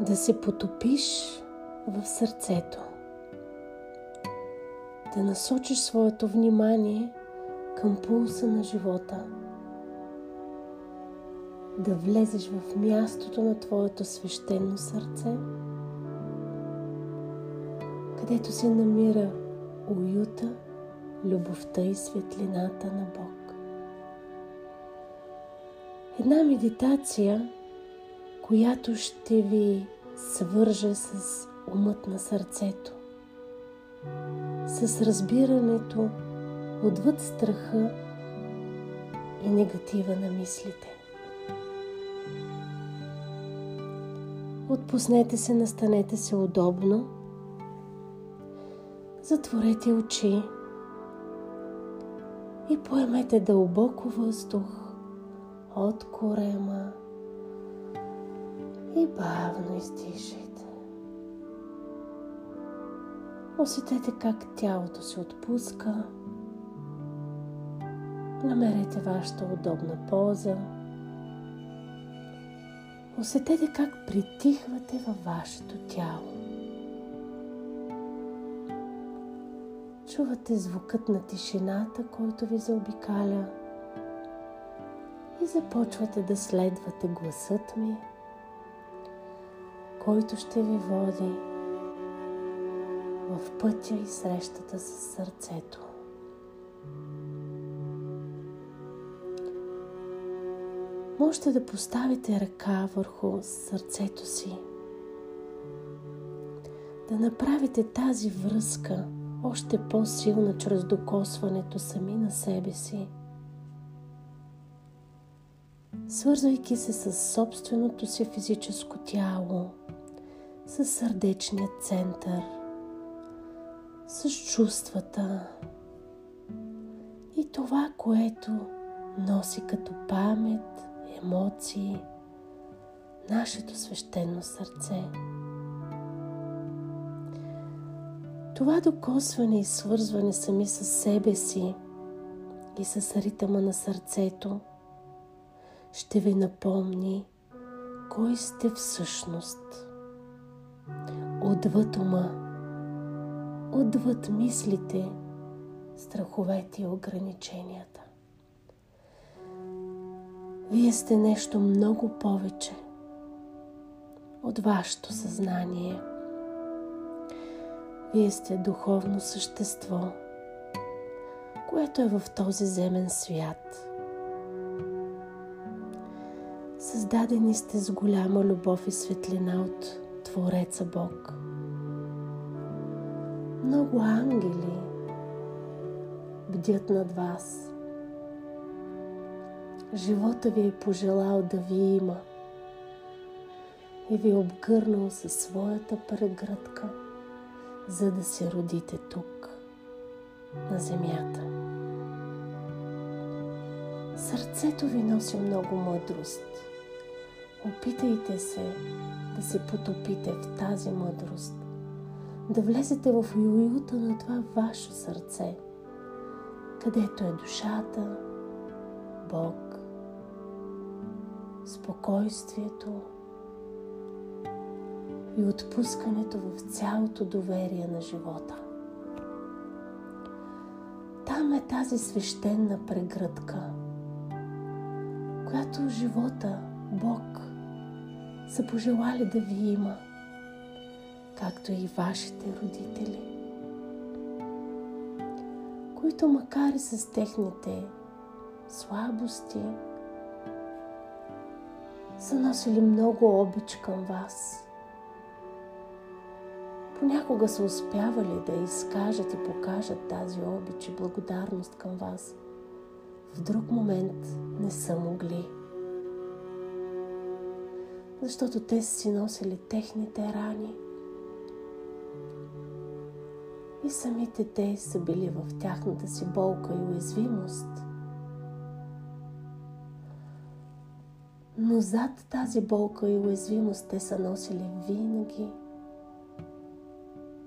да се потопиш в сърцето, да насочиш своето внимание към пулса на живота, да влезеш в мястото на твоето свещено сърце, където се намира уюта, любовта и светлината на Бог. Една медитация, която ще ви свърже с умът на сърцето, с разбирането отвъд страха и негатива на мислите. Отпуснете се, настанете се удобно, затворете очи и поемете дълбоко въздух от корема и бавно издишайте. Усетете как тялото се отпуска. Намерете вашата удобна поза. Усетете как притихвате във вашето тяло. Чувате звукът на тишината, който ви заобикаля и започвате да следвате гласът ми, който ще ви води в пътя и срещата с сърцето. Можете да поставите ръка върху сърцето си, да направите тази връзка още по-силна чрез докосването сами на себе си, свързвайки се с собственото си физическо тяло, с сърдечния център, с чувствата и това, което носи като памет, емоции, нашето свещено сърце. Това докосване и свързване сами с себе си и с ритъма на сърцето ще ви напомни кой сте всъщност. Отвъд ума, отвъд мислите, страховете и ограниченията. Вие сте нещо много повече от вашето съзнание. Вие сте духовно същество, което е в този земен свят. Създадени сте с голяма любов и светлина от Твореца Бог. Много ангели бдят над вас – живота ви е пожелал да ви има и ви е обгърнал със своята прегръдка, за да се родите тук, на земята. Сърцето ви носи много мъдрост. Опитайте се да се потопите в тази мъдрост, да влезете в уюта на това ваше сърце, където е душата, Бог, спокойствието и отпускането в цялото доверие на живота. Там е тази свещена прегръдка, която живота, Бог, са пожелали да ви има, както и вашите родители, които макар и с техните слабости, са носили много обич към вас. Понякога са успявали да изкажат и покажат тази обич и благодарност към вас. В друг момент не са могли. Защото те са си носили техните рани. И самите те са били в тяхната си болка и уязвимост – Но зад тази болка и уязвимост те са носили винаги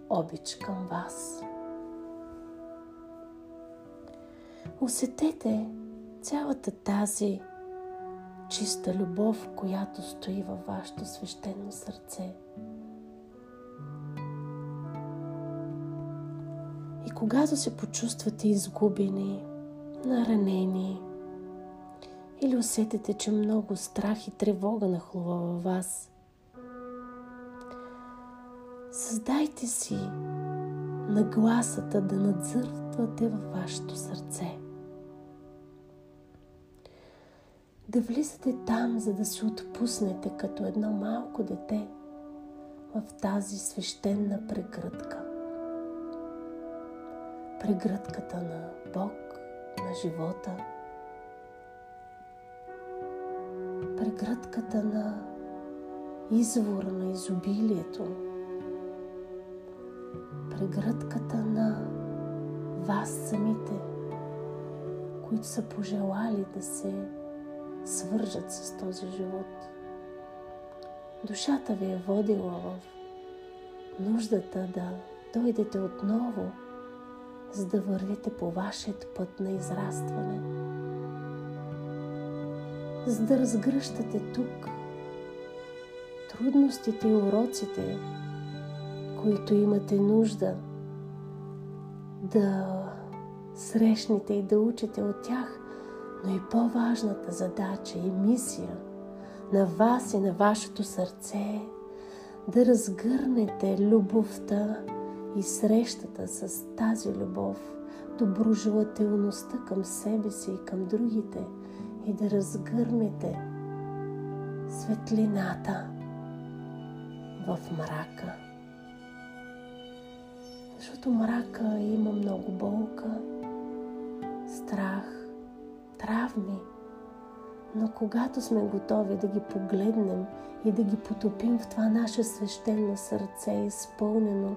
обич към вас. Усетете цялата тази чиста любов, която стои във вашето свещено сърце. И когато се почувствате изгубени, наранени, или усетите, че много страх и тревога нахлува във вас, създайте си нагласата да надзъртвате във вашето сърце – Да влизате там, за да се отпуснете като едно малко дете в тази свещена прегръдка. Прегръдката на Бог, на живота, прегръдката на извора на изобилието, прегръдката на вас самите, които са пожелали да се свържат с този живот. Душата ви е водила в нуждата да дойдете отново, за да вървите по вашият път на израстване, за да разгръщате тук трудностите и уроците, които имате нужда да срещнете и да учите от тях, но и по-важната задача и мисия на вас и на вашето сърце е да разгърнете любовта и срещата с тази любов, доброжелателността към себе си и към другите и да разгърнете светлината в мрака. Защото мрака има много болка, страх, травми. Но когато сме готови да ги погледнем и да ги потопим в това наше свещено сърце, изпълнено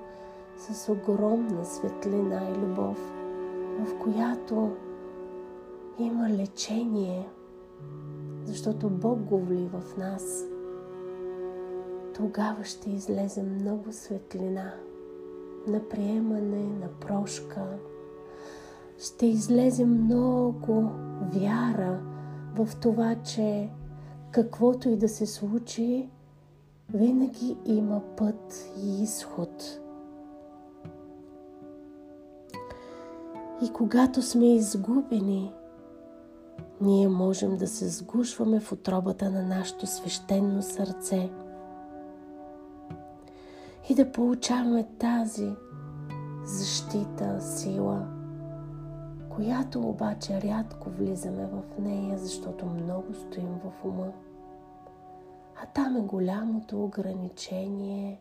с огромна светлина и любов, в която има лечение, защото Бог го влива в нас, тогава ще излезе много светлина на приемане, на прошка. Ще излезе много вяра в това, че каквото и да се случи, винаги има път и изход. И когато сме изгубени, ние можем да се сгушваме в отробата на нашето свещено сърце и да получаваме тази защита, сила, която обаче рядко влизаме в нея, защото много стоим в ума. А там е голямото ограничение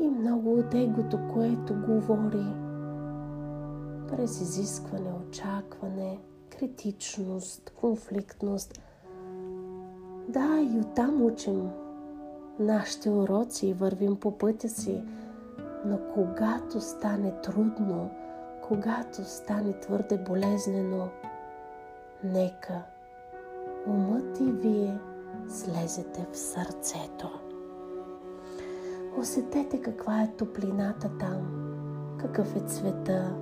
и много от егото, което говори през изискване, очакване, критичност, конфликтност. Да, и оттам учим нашите уроци и вървим по пътя си, но когато стане трудно, когато стане твърде болезнено, нека умът и вие слезете в сърцето. Усетете каква е топлината там, какъв е цвета,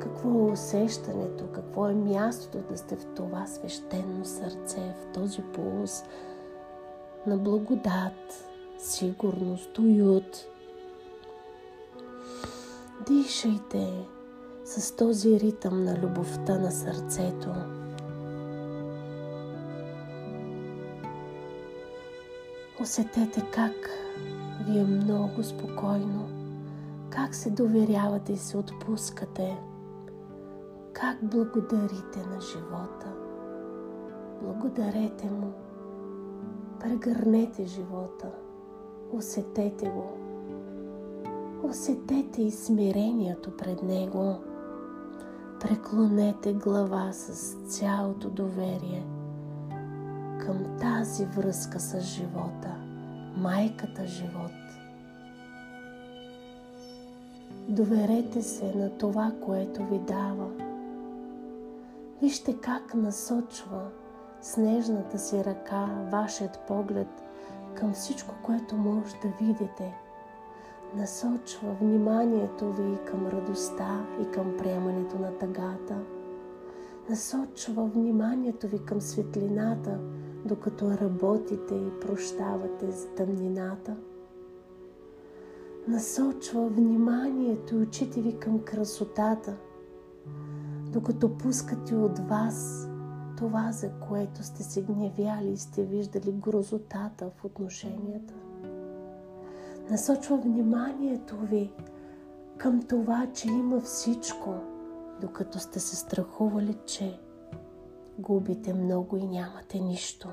какво е усещането, какво е мястото да сте в това свещено сърце, в този полус на благодат, сигурност, уют. Дишайте с този ритъм на любовта на сърцето. Усетете как ви е много спокойно, как се доверявате и се отпускате, как благодарите на живота. Благодарете му, прегърнете живота, усетете го. Усетете и пред Него. Преклонете глава с цялото доверие към тази връзка с живота, майката живот. Доверете се на това, което ви дава. Вижте как насочва снежната си ръка вашият поглед към всичко, което може да видите – насочва вниманието ви към радостта и към приемането на тъгата. Насочва вниманието ви към светлината, докато работите и прощавате за тъмнината. насочва вниманието и очите ви към красотата, докато пускате от вас това, за което сте се гневяли и сте виждали грозотата в отношенията. Насочва вниманието ви към това, че има всичко, докато сте се страхували, че губите много и нямате нищо.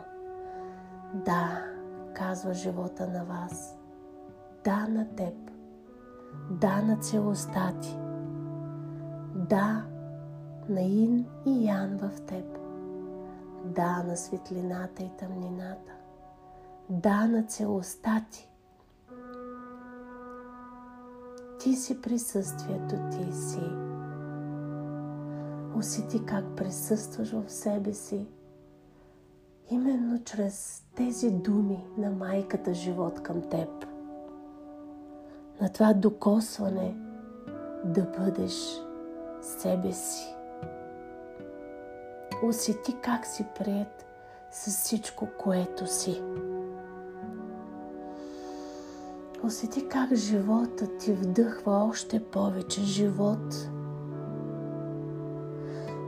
Да, казва живота на вас. Да на теб. Да на целостта ти. Да на Ин и Ян в теб. Да на светлината и тъмнината. Да на целостта ти. Ти си присъствието, ти си. Усети как присъстваш в себе си именно чрез тези думи на майката живот към теб. На това докосване да бъдеш себе си. Усети как си прият с всичко, което си. Усети как живота ти вдъхва още повече живот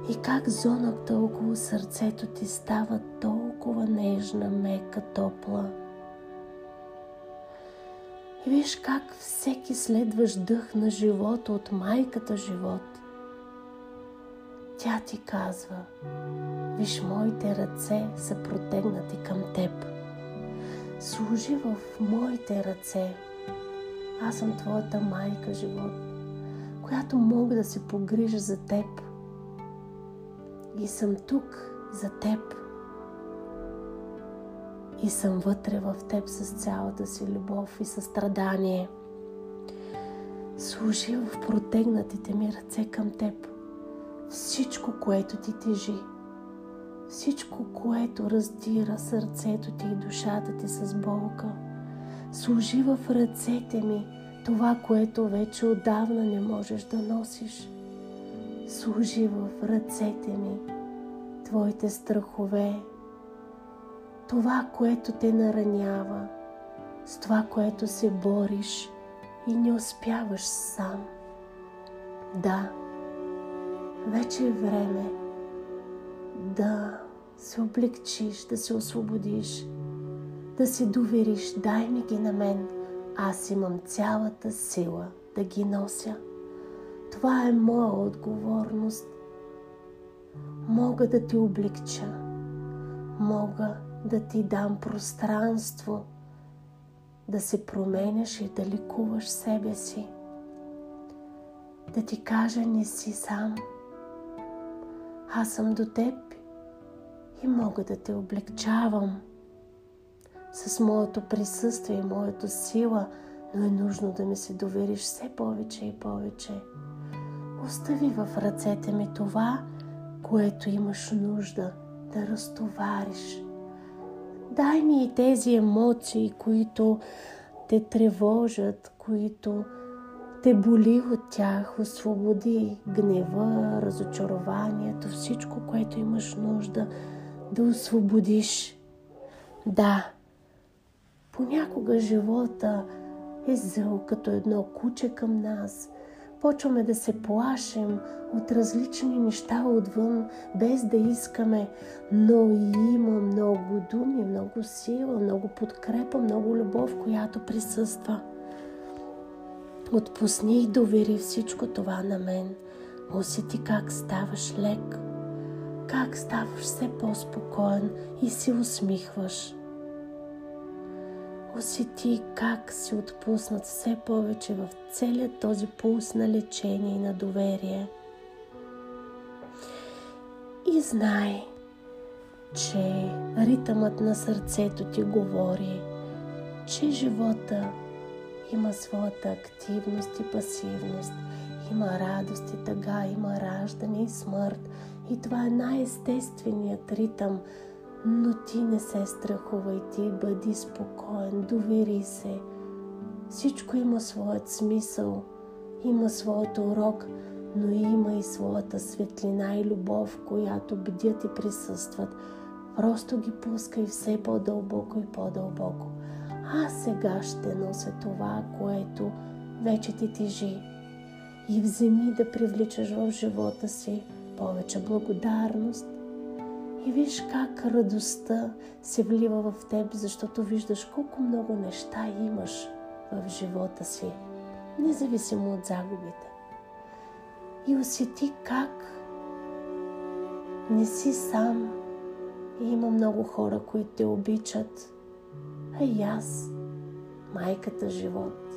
и как зоната около сърцето ти става толкова нежна, мека, топла. И виж как всеки следващ дъх на живота от майката живот. Тя ти казва, виж моите ръце са протегнати към теб. Служи в моите ръце. Аз съм твоята майка живот, която мога да се погрижа за теб – и съм тук за теб. И съм вътре в теб с цялата си любов и състрадание. Служи в протегнатите ми ръце към теб. Всичко, което ти тежи, всичко, което раздира сърцето ти и душата ти с болка, служи в ръцете ми. Това, което вече отдавна не можеш да носиш. Служи в ръцете ми. Твоите страхове, това, което те наранява, с това, което се бориш и не успяваш сам. Да, вече е време да се облегчиш, да се освободиш, да се довериш. Дай ми ги на мен. Аз имам цялата сила да ги нося. Това е моя отговорност. Мога да ти облегча. Мога да ти дам пространство да се променяш и да ликуваш себе си. Да ти кажа не си сам. Аз съм до теб и мога да те облегчавам. С моето присъствие и моето сила, но е нужно да ми се довериш все повече и повече. Остави в ръцете ми това, което имаш нужда да разтовариш. Дай ми и тези емоции, които те тревожат, които те боли от тях, освободи гнева, разочарованието, всичко, което имаш нужда да освободиш. Да, понякога живота е зъл като едно куче към нас – почваме да се плашим от различни неща отвън, без да искаме, но има много думи, много сила, много подкрепа, много любов, която присъства. Отпусни и довери всичко това на мен. Усети как ставаш лек, как ставаш все по-спокоен и си усмихваш. Усети как си отпуснат все повече в целият този пулс на лечение и на доверие. И знай, че ритъмът на сърцето ти говори, че живота има своята активност и пасивност, има радост и тъга, има раждане и смърт. И това е най-естественият ритъм – но ти не се страхувай, ти бъди спокоен, довери се. Всичко има своят смисъл, има своят урок, но има и своята светлина и любов, която бдят и присъстват. Просто ги пускай все по-дълбоко и по-дълбоко. Аз сега ще нося това, което вече ти тежи и вземи да привличаш в живота си повече благодарност и виж как радостта се влива в теб, защото виждаш колко много неща имаш в живота си, независимо от загубите. И усети как не си сам и има много хора, които те обичат, а и аз, майката живот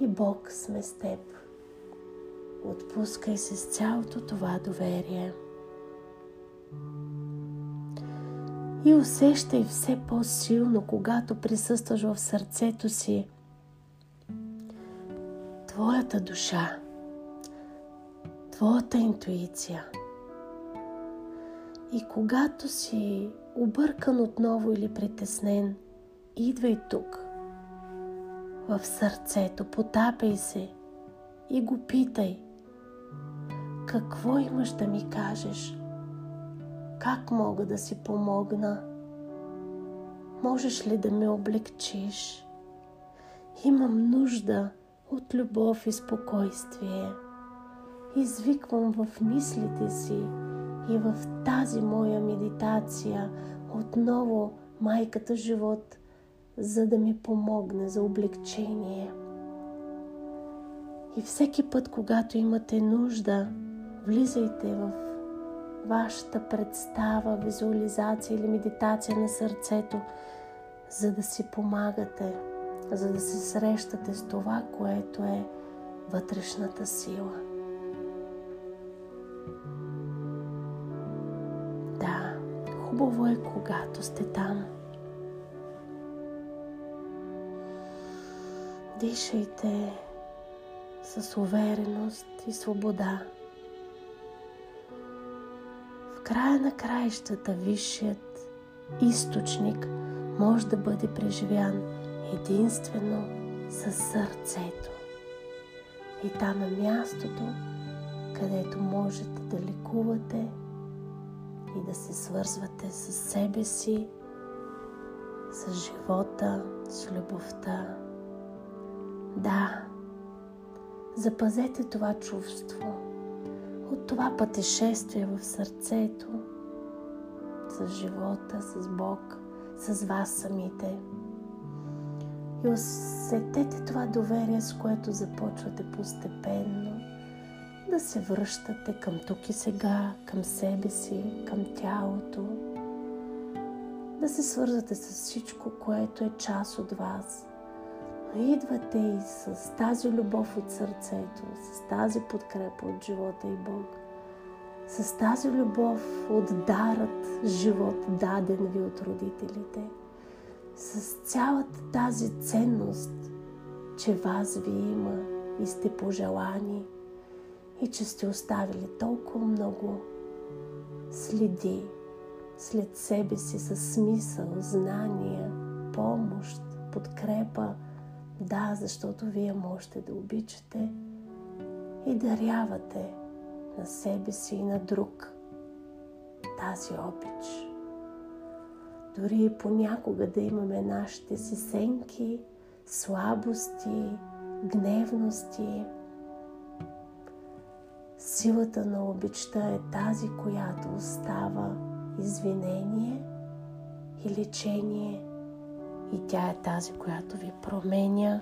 и Бог сме с теб. Отпускай се с цялото това доверие. И усещай все по-силно, когато присъстваш в сърцето си, твоята душа, твоята интуиция. И когато си объркан отново или притеснен, идвай тук, в сърцето, потапяй се и го питай. Какво имаш да ми кажеш? Как мога да си помогна? Можеш ли да ме облегчиш? Имам нужда от любов и спокойствие. Извиквам в мислите си и в тази моя медитация отново майката живот, за да ми помогне за облегчение. И всеки път, когато имате нужда, влизайте в вашата представа, визуализация или медитация на сърцето, за да си помагате, за да се срещате с това, което е вътрешната сила. Да, хубаво е, когато сте там. Дишайте с увереност и свобода края на краищата висшият източник може да бъде преживян единствено със сърцето. И там е мястото, където можете да лекувате и да се свързвате с себе си, с живота, с любовта. Да, запазете това чувство от това пътешествие в сърцето, с живота, с Бог, с вас самите. И усетете това доверие, с което започвате постепенно да се връщате към тук и сега, към себе си, към тялото, да се свързвате с всичко, което е част от вас – идвате и с тази любов от сърцето, с тази подкрепа от живота и Бог, с тази любов от дарът живот, даден ви от родителите, с цялата тази ценност, че вас ви има и сте пожелани и че сте оставили толкова много следи след себе си с смисъл, знания, помощ, подкрепа, да, защото вие можете да обичате и дарявате на себе си и на друг тази обич. Дори понякога да имаме нашите си сенки, слабости, гневности. Силата на обичта е тази, която остава извинение и лечение – и тя е тази, която ви променя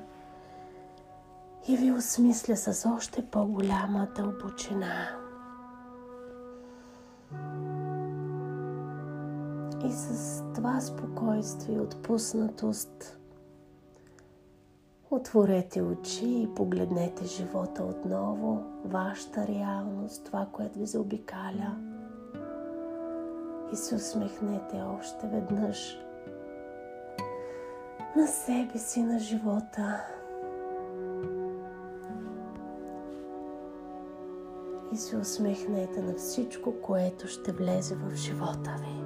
и ви осмисля с още по-голяма дълбочина. И с това спокойствие отпуснатост отворете очи и погледнете живота отново, вашата реалност, това, което ви заобикаля. И се усмехнете още веднъж на себе си, на живота. И се усмехнете на всичко, което ще влезе в живота ви.